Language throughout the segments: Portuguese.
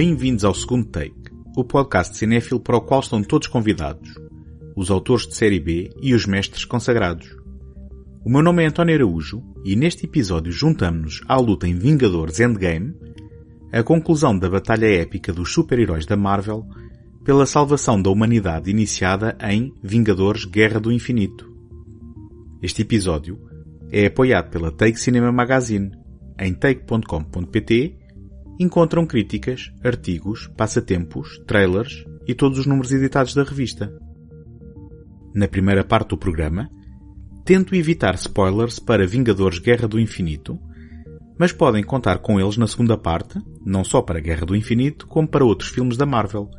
Bem-vindos ao segundo take, o podcast cinéfilo para o qual estão todos convidados, os autores de série B e os mestres consagrados. O meu nome é António Araújo e neste episódio juntamos-nos à luta em Vingadores Endgame, a conclusão da batalha épica dos super-heróis da Marvel pela salvação da humanidade iniciada em Vingadores Guerra do Infinito. Este episódio é apoiado pela Take Cinema Magazine em take.com.pt encontram críticas, artigos, passatempos, trailers e todos os números editados da revista. Na primeira parte do programa, tento evitar spoilers para Vingadores Guerra do Infinito, mas podem contar com eles na segunda parte, não só para Guerra do Infinito, como para outros filmes da Marvel,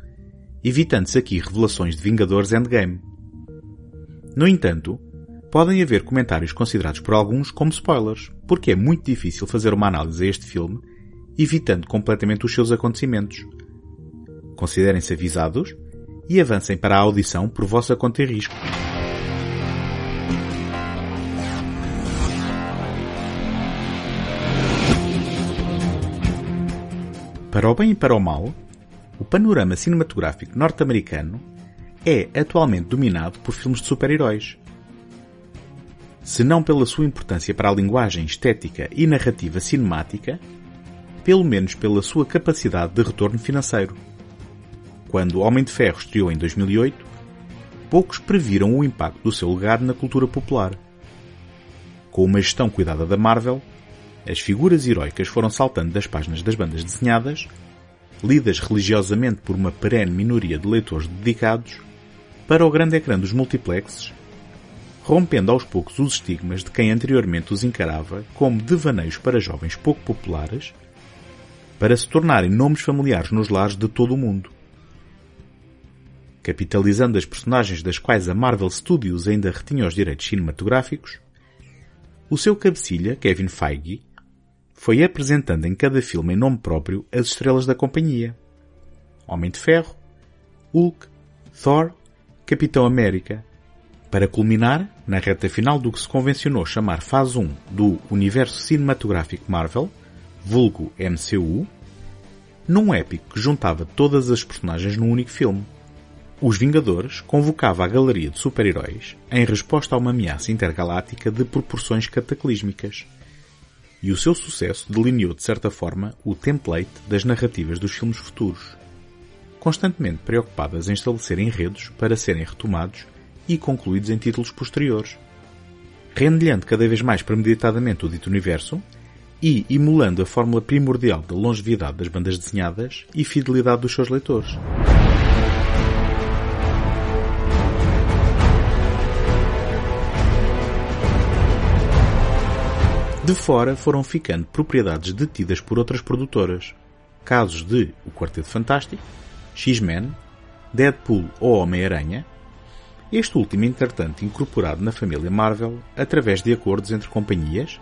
evitando-se aqui revelações de Vingadores Endgame. No entanto, podem haver comentários considerados por alguns como spoilers, porque é muito difícil fazer uma análise a este filme evitando completamente os seus acontecimentos. Considerem-se avisados e avancem para a audição por vossa conta e risco. Para o bem e para o mal, o panorama cinematográfico norte-americano é atualmente dominado por filmes de super-heróis. Se não pela sua importância para a linguagem estética e narrativa cinemática, pelo menos pela sua capacidade de retorno financeiro. Quando o Homem de Ferro estreou em 2008, poucos previram o impacto do seu legado na cultura popular. Com uma gestão cuidada da Marvel, as figuras heroicas foram saltando das páginas das bandas desenhadas, lidas religiosamente por uma perene minoria de leitores dedicados, para o grande ecrã dos multiplexes, rompendo aos poucos os estigmas de quem anteriormente os encarava como devaneios para jovens pouco populares para se tornarem nomes familiares nos lares de todo o mundo. Capitalizando as personagens das quais a Marvel Studios ainda retinha os direitos cinematográficos, o seu cabecilha, Kevin Feige, foi apresentando em cada filme em nome próprio as estrelas da companhia. Homem de Ferro, Hulk, Thor, Capitão América, para culminar na reta final do que se convencionou chamar fase 1 do universo cinematográfico Marvel, vulgo MCU, num épico que juntava todas as personagens num único filme. Os Vingadores convocava a galeria de super-heróis em resposta a uma ameaça intergaláctica de proporções cataclísmicas. E o seu sucesso delineou de certa forma o template das narrativas dos filmes futuros, constantemente preocupadas em estabelecer enredos para serem retomados e concluídos em títulos posteriores. Rendilhando cada vez mais premeditadamente o dito universo, e emulando a fórmula primordial da longevidade das bandas desenhadas e fidelidade dos seus leitores. De fora foram ficando propriedades detidas por outras produtoras. Casos de O Quarteto Fantástico, X-Men, Deadpool ou Homem-Aranha, este último entretanto incorporado na família Marvel através de acordos entre companhias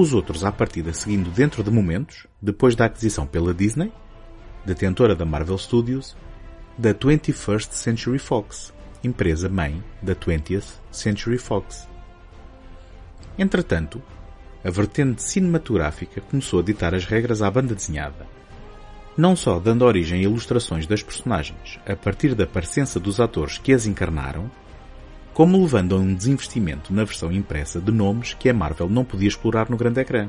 os outros à partida seguindo dentro de momentos, depois da aquisição pela Disney, detentora da Marvel Studios, da 21st Century Fox, empresa mãe da 20th Century Fox. Entretanto, a vertente cinematográfica começou a ditar as regras à banda desenhada, não só dando origem a ilustrações das personagens a partir da presença dos atores que as encarnaram, como levando a um desinvestimento na versão impressa de nomes que a Marvel não podia explorar no grande ecrã.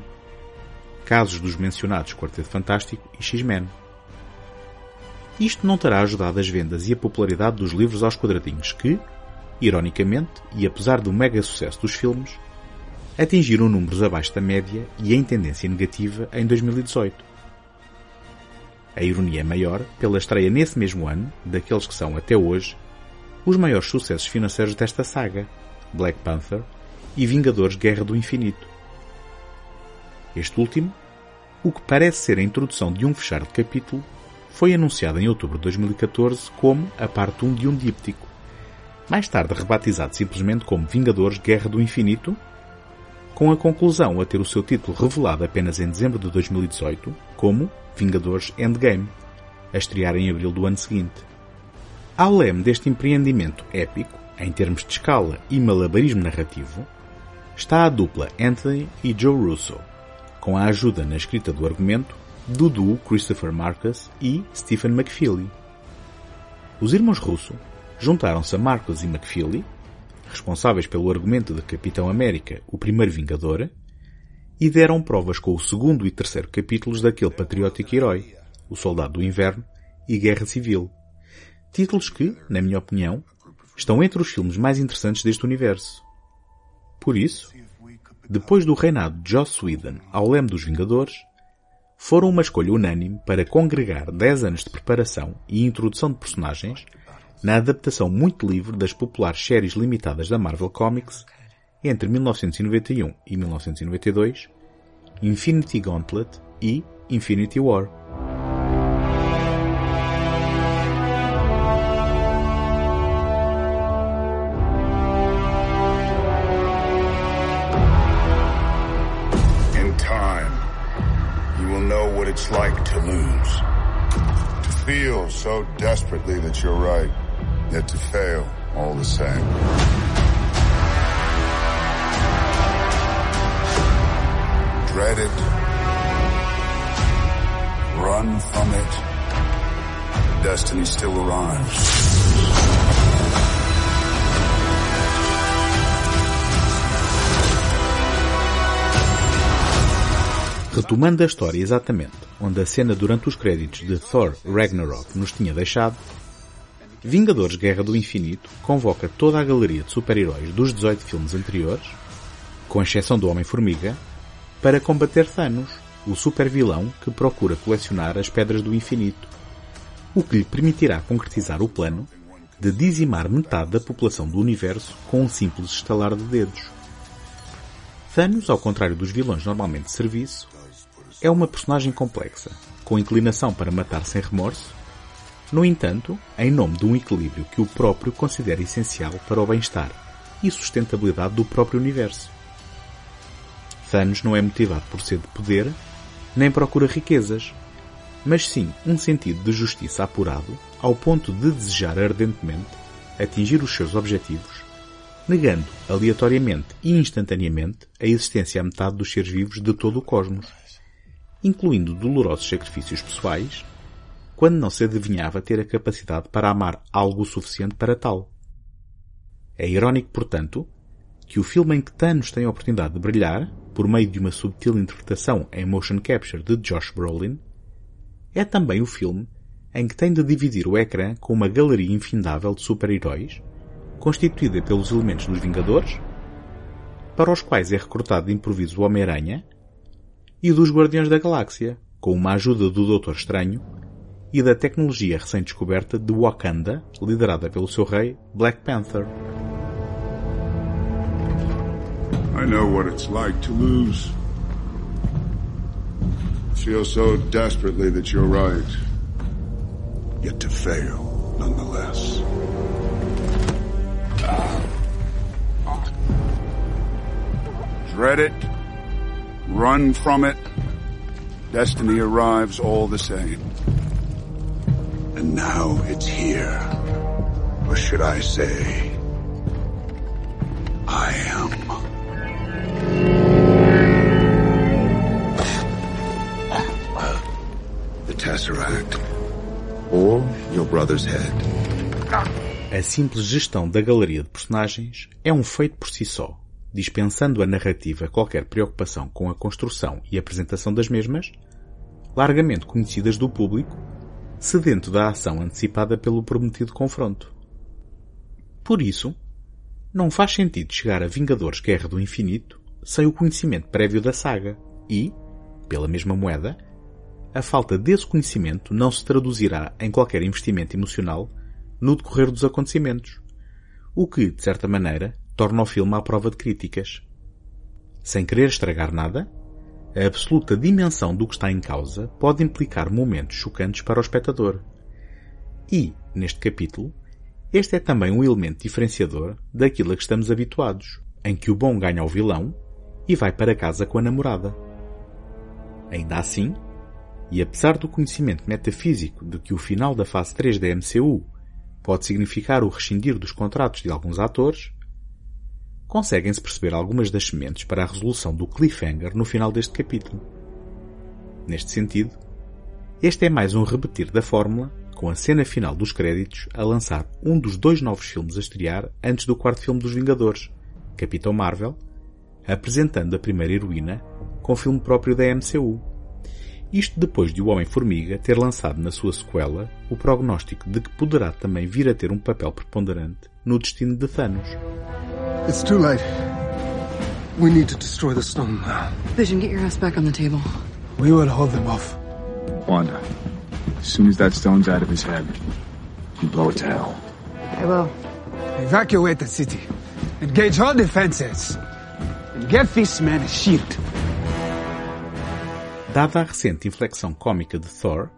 Casos dos mencionados Quarteto Fantástico e X-Men. Isto não terá ajudado as vendas e a popularidade dos livros aos quadradinhos que, ironicamente, e apesar do mega sucesso dos filmes, atingiram números abaixo da média e em tendência negativa em 2018. A ironia é maior pela estreia nesse mesmo ano daqueles que são, até hoje, os maiores sucessos financeiros desta saga, Black Panther e Vingadores Guerra do Infinito. Este último, o que parece ser a introdução de um fechar de capítulo, foi anunciado em outubro de 2014 como a parte 1 de um díptico, mais tarde rebatizado simplesmente como Vingadores Guerra do Infinito, com a conclusão a ter o seu título revelado apenas em dezembro de 2018 como Vingadores Endgame, a estrear em abril do ano seguinte. Ao leme deste empreendimento épico, em termos de escala e malabarismo narrativo, está a dupla Anthony e Joe Russo, com a ajuda na escrita do argumento do duo Christopher Marcus e Stephen McFeely. Os irmãos Russo juntaram-se a Marcus e McFeely, responsáveis pelo argumento de Capitão América, o primeiro Vingador, e deram provas com o segundo e terceiro capítulos daquele patriótico herói, o Soldado do Inverno e Guerra Civil. Títulos que, na minha opinião, estão entre os filmes mais interessantes deste universo. Por isso, depois do reinado de Joss Whedon ao leme dos Vingadores, foram uma escolha unânime para congregar 10 anos de preparação e introdução de personagens na adaptação muito livre das populares séries limitadas da Marvel Comics entre 1991 e 1992, Infinity Gauntlet e Infinity War. Like to lose. To feel so desperately that you're right, yet to fail all the same. Dread it. Run from it. Destiny still arrives. Retomando a história exatamente onde a cena durante os créditos de Thor Ragnarok nos tinha deixado, Vingadores Guerra do Infinito convoca toda a galeria de super-heróis dos 18 filmes anteriores, com exceção do Homem-Formiga, para combater Thanos, o super-vilão que procura colecionar as Pedras do Infinito, o que lhe permitirá concretizar o plano de dizimar metade da população do universo com um simples estalar de dedos. Thanos, ao contrário dos vilões normalmente de serviço, é uma personagem complexa, com inclinação para matar sem remorso, no entanto, em nome de um equilíbrio que o próprio considera essencial para o bem-estar e sustentabilidade do próprio universo. Thanos não é motivado por sede de poder, nem procura riquezas, mas sim um sentido de justiça apurado ao ponto de desejar ardentemente atingir os seus objetivos, negando aleatoriamente e instantaneamente a existência à metade dos seres vivos de todo o cosmos incluindo dolorosos sacrifícios pessoais, quando não se adivinhava ter a capacidade para amar algo suficiente para tal. É irónico, portanto, que o filme em que Thanos tem a oportunidade de brilhar, por meio de uma subtil interpretação em motion capture de Josh Brolin, é também o filme em que tem de dividir o ecrã com uma galeria infindável de super-heróis, constituída pelos elementos dos Vingadores, para os quais é recrutado de improviso o Homem-Aranha, e dos Guardiões da Galáxia, com uma ajuda do Doutor Estranho e da tecnologia recém-descoberta de Wakanda, liderada pelo seu rei Black Panther. I know what it's like to lose. Feel so desperately that you're right, yet to fail nonetheless. Dread it, run from it. Destiny arrives all the same. And now it's here. Or should I say, I am. The Tesseract. Or your brother's head. A simples gestão da galeria de personagens é um feito por si só, dispensando a narrativa qualquer preocupação com a construção e apresentação das mesmas, largamente conhecidas do público, sedento da ação antecipada pelo prometido confronto. Por isso, não faz sentido chegar a Vingadores Guerra do Infinito sem o conhecimento prévio da saga e, pela mesma moeda, a falta desse conhecimento não se traduzirá em qualquer investimento emocional no decorrer dos acontecimentos, o que, de certa maneira, torna o filme à prova de críticas. Sem querer estragar nada, a absoluta dimensão do que está em causa pode implicar momentos chocantes para o espectador. E, neste capítulo, este é também um elemento diferenciador daquilo a que estamos habituados, em que o bom ganha ao vilão e vai para casa com a namorada. Ainda assim, e apesar do conhecimento metafísico de que o final da fase 3 da MCU pode significar o rescindir dos contratos de alguns atores, conseguem-se perceber algumas das sementes para a resolução do cliffhanger no final deste capítulo. Neste sentido, Este é mais um repetir da fórmula, com a cena final dos créditos a lançar um dos dois novos filmes a estrear antes do quarto filme dos Vingadores, Capitão Marvel, apresentando a primeira heroína com filme próprio da MCU. Isto depois de o Homem-Formiga ter lançado na sua sequela o prognóstico de que poderá também vir a ter um papel preponderante no destino de Thanos. It's too late. We need to destroy the stone now. Vision, get your ass back on the table. We will hold them off. Wanda, as soon as that stone's out of his head, you blow it to hell. I will. Evacuate the city. Engage all defenses. And get this man a shield. Dada a recente inflexão cômica de Thor,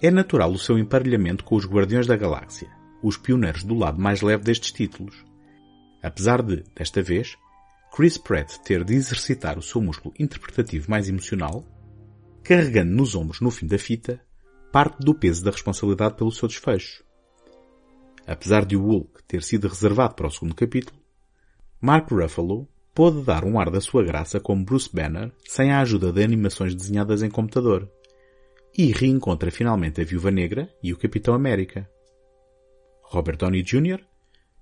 é natural o seu emparelhamento com os Guardiões da Galáxia, os pioneiros do lado mais leve destes títulos. Apesar de, desta vez, Chris Pratt ter de exercitar o seu músculo interpretativo mais emocional, carregando nos ombros no fim da fita parte do peso da responsabilidade pelo seu desfecho. Apesar de o Hulk ter sido reservado para o segundo capítulo, Mark Ruffalo pôde dar um ar da sua graça como Bruce Banner sem a ajuda de animações desenhadas em computador. E reencontra finalmente a Viúva Negra e o Capitão América. Robert Downey Jr.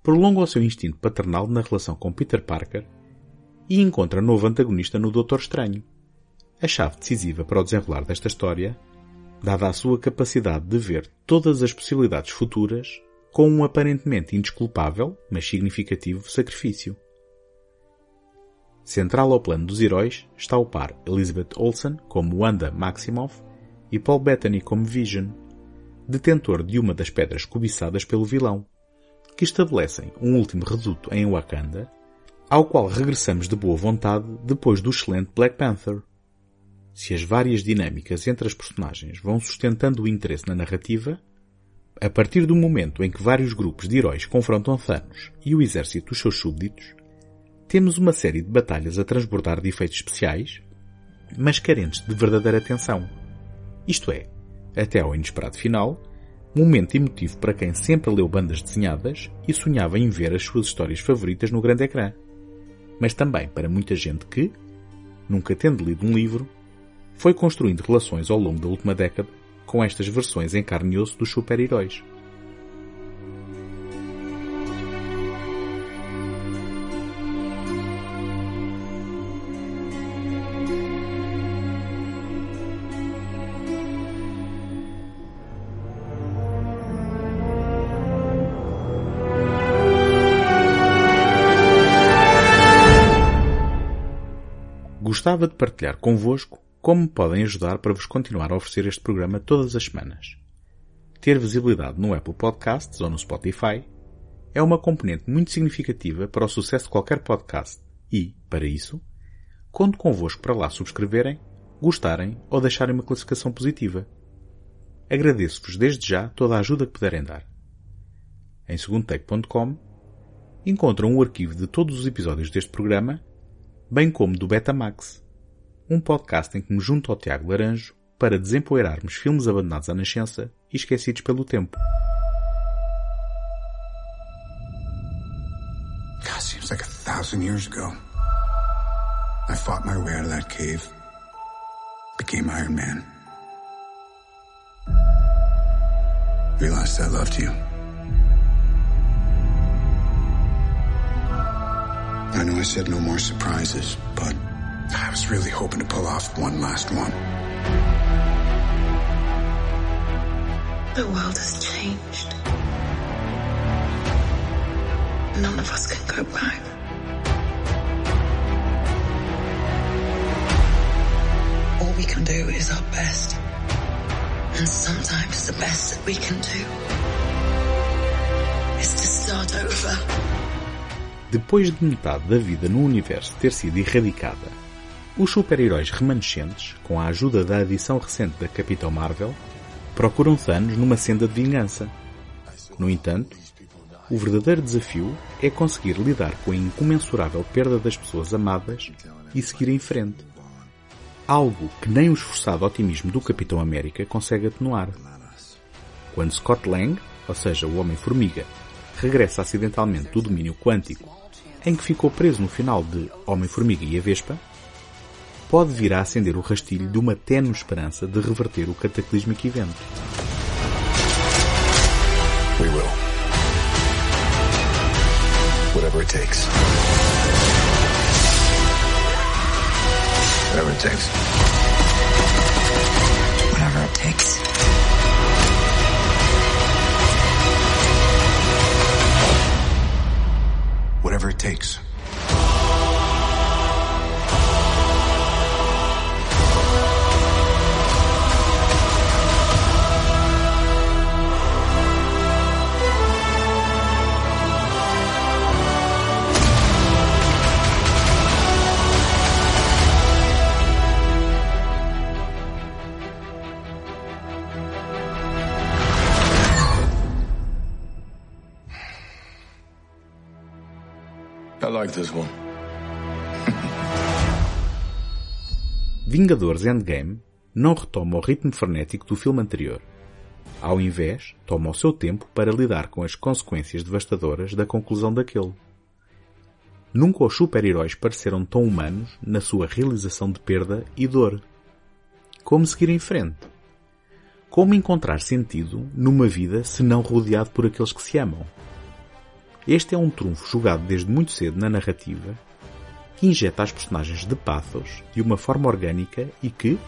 prolonga o seu instinto paternal na relação com Peter Parker e encontra novo antagonista no Doutor Estranho. A chave decisiva para o desenrolar desta história, dada a sua capacidade de ver todas as possibilidades futuras com um aparentemente indesculpável, mas significativo sacrifício. Central ao plano dos heróis está o par Elizabeth Olsen como Wanda Maximoff e Paul Bettany como Vision, detentor de uma das pedras cobiçadas pelo vilão, que estabelecem um último reduto em Wakanda, ao qual regressamos de boa vontade depois do excelente Black Panther. Se as várias dinâmicas entre as personagens vão sustentando o interesse na narrativa, a partir do momento em que vários grupos de heróis confrontam Thanos e o exército dos seus súbditos, temos uma série de batalhas a transbordar de efeitos especiais, mas carentes de verdadeira atenção. Isto é, até ao inesperado final, momento emotivo para quem sempre leu bandas desenhadas e sonhava em ver as suas histórias favoritas no grande ecrã. Mas também para muita gente que, nunca tendo lido um livro, foi construindo relações ao longo da última década com estas versões em carne e osso dos super-heróis. Gostava de partilhar convosco como me podem ajudar para vos continuar a oferecer este programa todas as semanas. Ter visibilidade no Apple Podcasts ou no Spotify é uma componente muito significativa para o sucesso de qualquer podcast e, para isso, conto convosco para lá subscreverem, gostarem ou deixarem uma classificação positiva. Agradeço-vos desde já toda a ajuda que puderem dar. Em segundotech.com encontram o arquivo de todos os episódios deste programa bem como do Betamax, um podcast em que me junto ao Tiago Laranjo para desempoeirarmos filmes abandonados à nascença e esquecidos pelo tempo. God, seems like a thousand years ago. I fought my way out of that cave. Became Iron Man. Realized I loved you. I know I said no more surprises, but I was really hoping to pull off one last one. The world has changed. None of us can go back. All we can do is our best. And sometimes the best that we can do is to start over. Depois de metade da vida no universo ter sido erradicada, os super-heróis remanescentes, com a ajuda da adição recente da Capitão Marvel, procuram Thanos numa senda de vingança. No entanto, o verdadeiro desafio é conseguir lidar com a incomensurável perda das pessoas amadas e seguir em frente. Algo que nem o esforçado otimismo do Capitão América consegue atenuar. Quando Scott Lang, ou seja, o Homem-Formiga, regressa acidentalmente do domínio quântico em que ficou preso no final de Homem-Formiga e a Vespa, pode vir a acender o rastilho de uma tenue esperança de reverter o cataclísmico evento. We will. Whatever it takes. Whatever it takes. Whatever it takes. Whatever it takes. Like this one. Vingadores Endgame não retoma o ritmo frenético do filme anterior. Ao invés, toma o seu tempo para lidar com as consequências devastadoras da conclusão daquele. Nunca os super-heróis pareceram tão humanos na sua realização de perda e dor. Como seguir em frente? Como encontrar sentido numa vida se não rodeado por aqueles que se amam? Este é um trunfo jogado desde muito cedo na narrativa, que injeta as personagens de pathos de uma forma orgânica e que,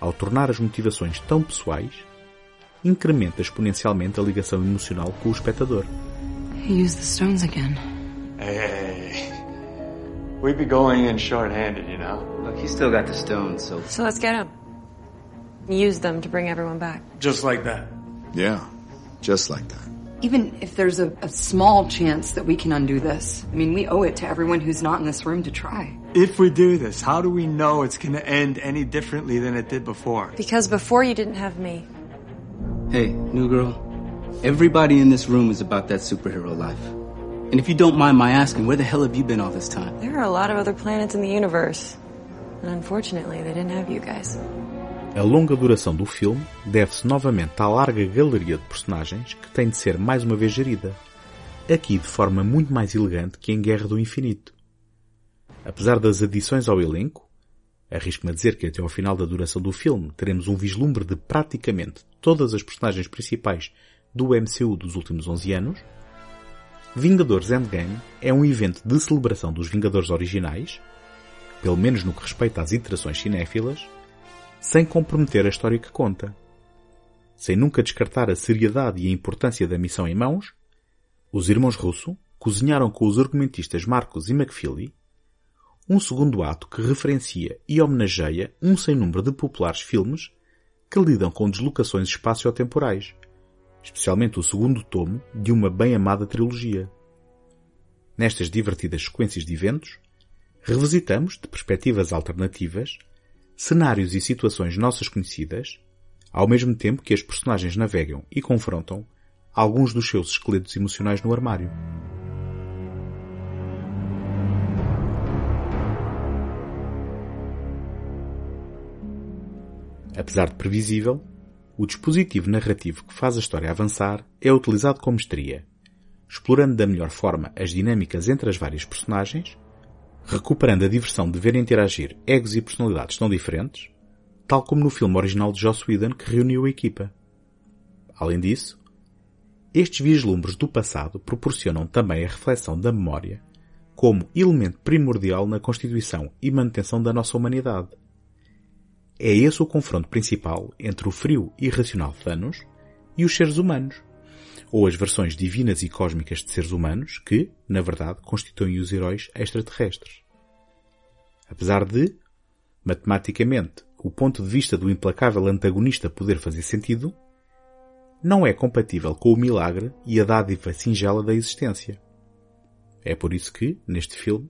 ao tornar as motivações tão pessoais, incrementa exponencialmente a ligação emocional com o espectador. He used the stones again. Hey, we'd be going in short-handed, you know. Look, he's still got the stones, so So let's get them. Use them to bring everyone back. Just like that. Yeah, just like that. Even if there's a, a small chance that we can undo this, I mean, we owe it to everyone who's not in this room to try. If we do this, how do we know it's gonna end any differently than it did before? Because before you didn't have me. hey, new girl. Everybody in this room is about that superhero life. And if you don't mind my asking, where the hell have you been all this time? There are a lot of other planets in the universe. And unfortunately, they didn't have you guys. A longa duração do filme deve-se novamente à larga galeria de personagens que tem de ser mais uma vez gerida, aqui de forma muito mais elegante que em Guerra do Infinito. Apesar das adições ao elenco, arrisco-me a dizer que até ao final da duração do filme teremos um vislumbre de praticamente todas as personagens principais do MCU dos últimos 11 anos, Vingadores Endgame é um evento de celebração dos Vingadores originais, pelo menos no que respeita às iterações cinéfilas, sem comprometer a história que conta. Sem nunca descartar a seriedade e a importância da missão em mãos, os irmãos Russo cozinharam com os argumentistas Marcos e McFeely um segundo ato que referencia e homenageia um sem número de populares filmes que lidam com deslocações espaço-temporais, especialmente o segundo tomo de uma bem amada trilogia. Nestas divertidas sequências de eventos, revisitamos, de perspectivas alternativas, cenários e situações nossas conhecidas, ao mesmo tempo que as personagens navegam e confrontam alguns dos seus esqueletos emocionais no armário. Apesar de previsível, o dispositivo narrativo que faz a história avançar é utilizado com mestria, explorando da melhor forma as dinâmicas entre as várias personagens, recuperando a diversão de ver interagir egos e personalidades tão diferentes, tal como no filme original de Joss Whedon que reuniu a equipa. Além disso, estes vislumbres do passado proporcionam também a reflexão da memória como elemento primordial na constituição e manutenção da nossa humanidade. É esse o confronto principal entre o frio e irracional Thanos e os seres humanos, ou as versões divinas e cósmicas de seres humanos que, na verdade, constituem os heróis extraterrestres. Apesar de, matematicamente, o ponto de vista do implacável antagonista poder fazer sentido, não é compatível com o milagre e a dádiva singela da existência. É por isso que, neste filme,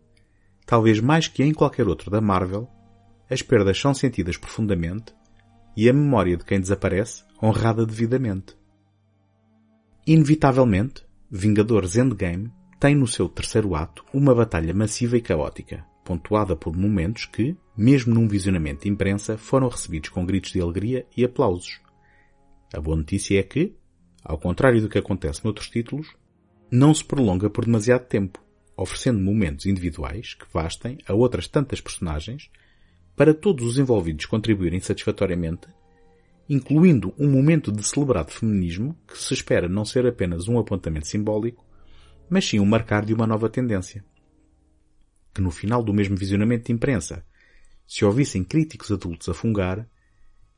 talvez mais que em qualquer outro da Marvel, as perdas são sentidas profundamente e a memória de quem desaparece honrada devidamente. Inevitavelmente, Vingadores Endgame tem no seu terceiro ato uma batalha massiva e caótica, pontuada por momentos que, mesmo num visionamento de imprensa, foram recebidos com gritos de alegria e aplausos. A boa notícia é que, ao contrário do que acontece noutros títulos, não se prolonga por demasiado tempo, oferecendo momentos individuais que bastem a outras tantas personagens para todos os envolvidos contribuírem satisfatoriamente, incluindo um momento de celebrado feminismo que se espera não ser apenas um apontamento simbólico, mas sim um marcar de uma nova tendência. Que no final do mesmo visionamento de imprensa, se ouvissem críticos adultos a fungar,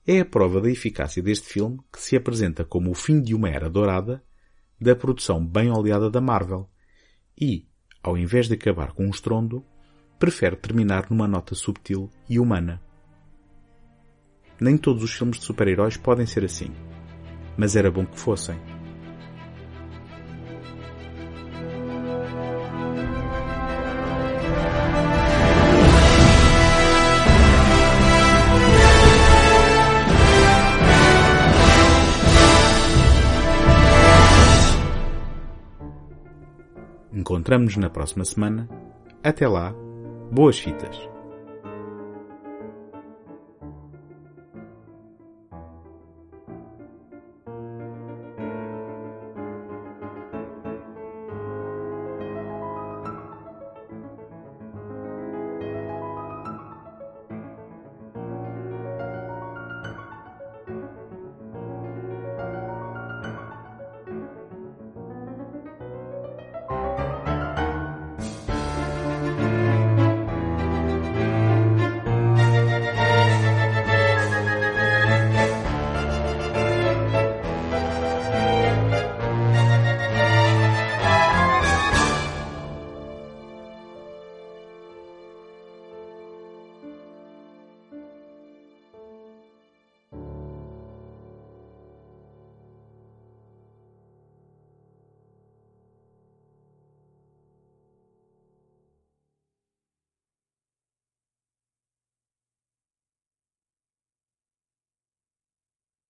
é a prova da eficácia deste filme que se apresenta como o fim de uma era dourada da produção bem oleada da Marvel e, ao invés de acabar com um estrondo, prefere terminar numa nota subtil e humana. Nem todos os filmes de super-heróis podem ser assim, mas era bom que fossem. Encontramos-nos na próxima semana. Até lá, boas fitas!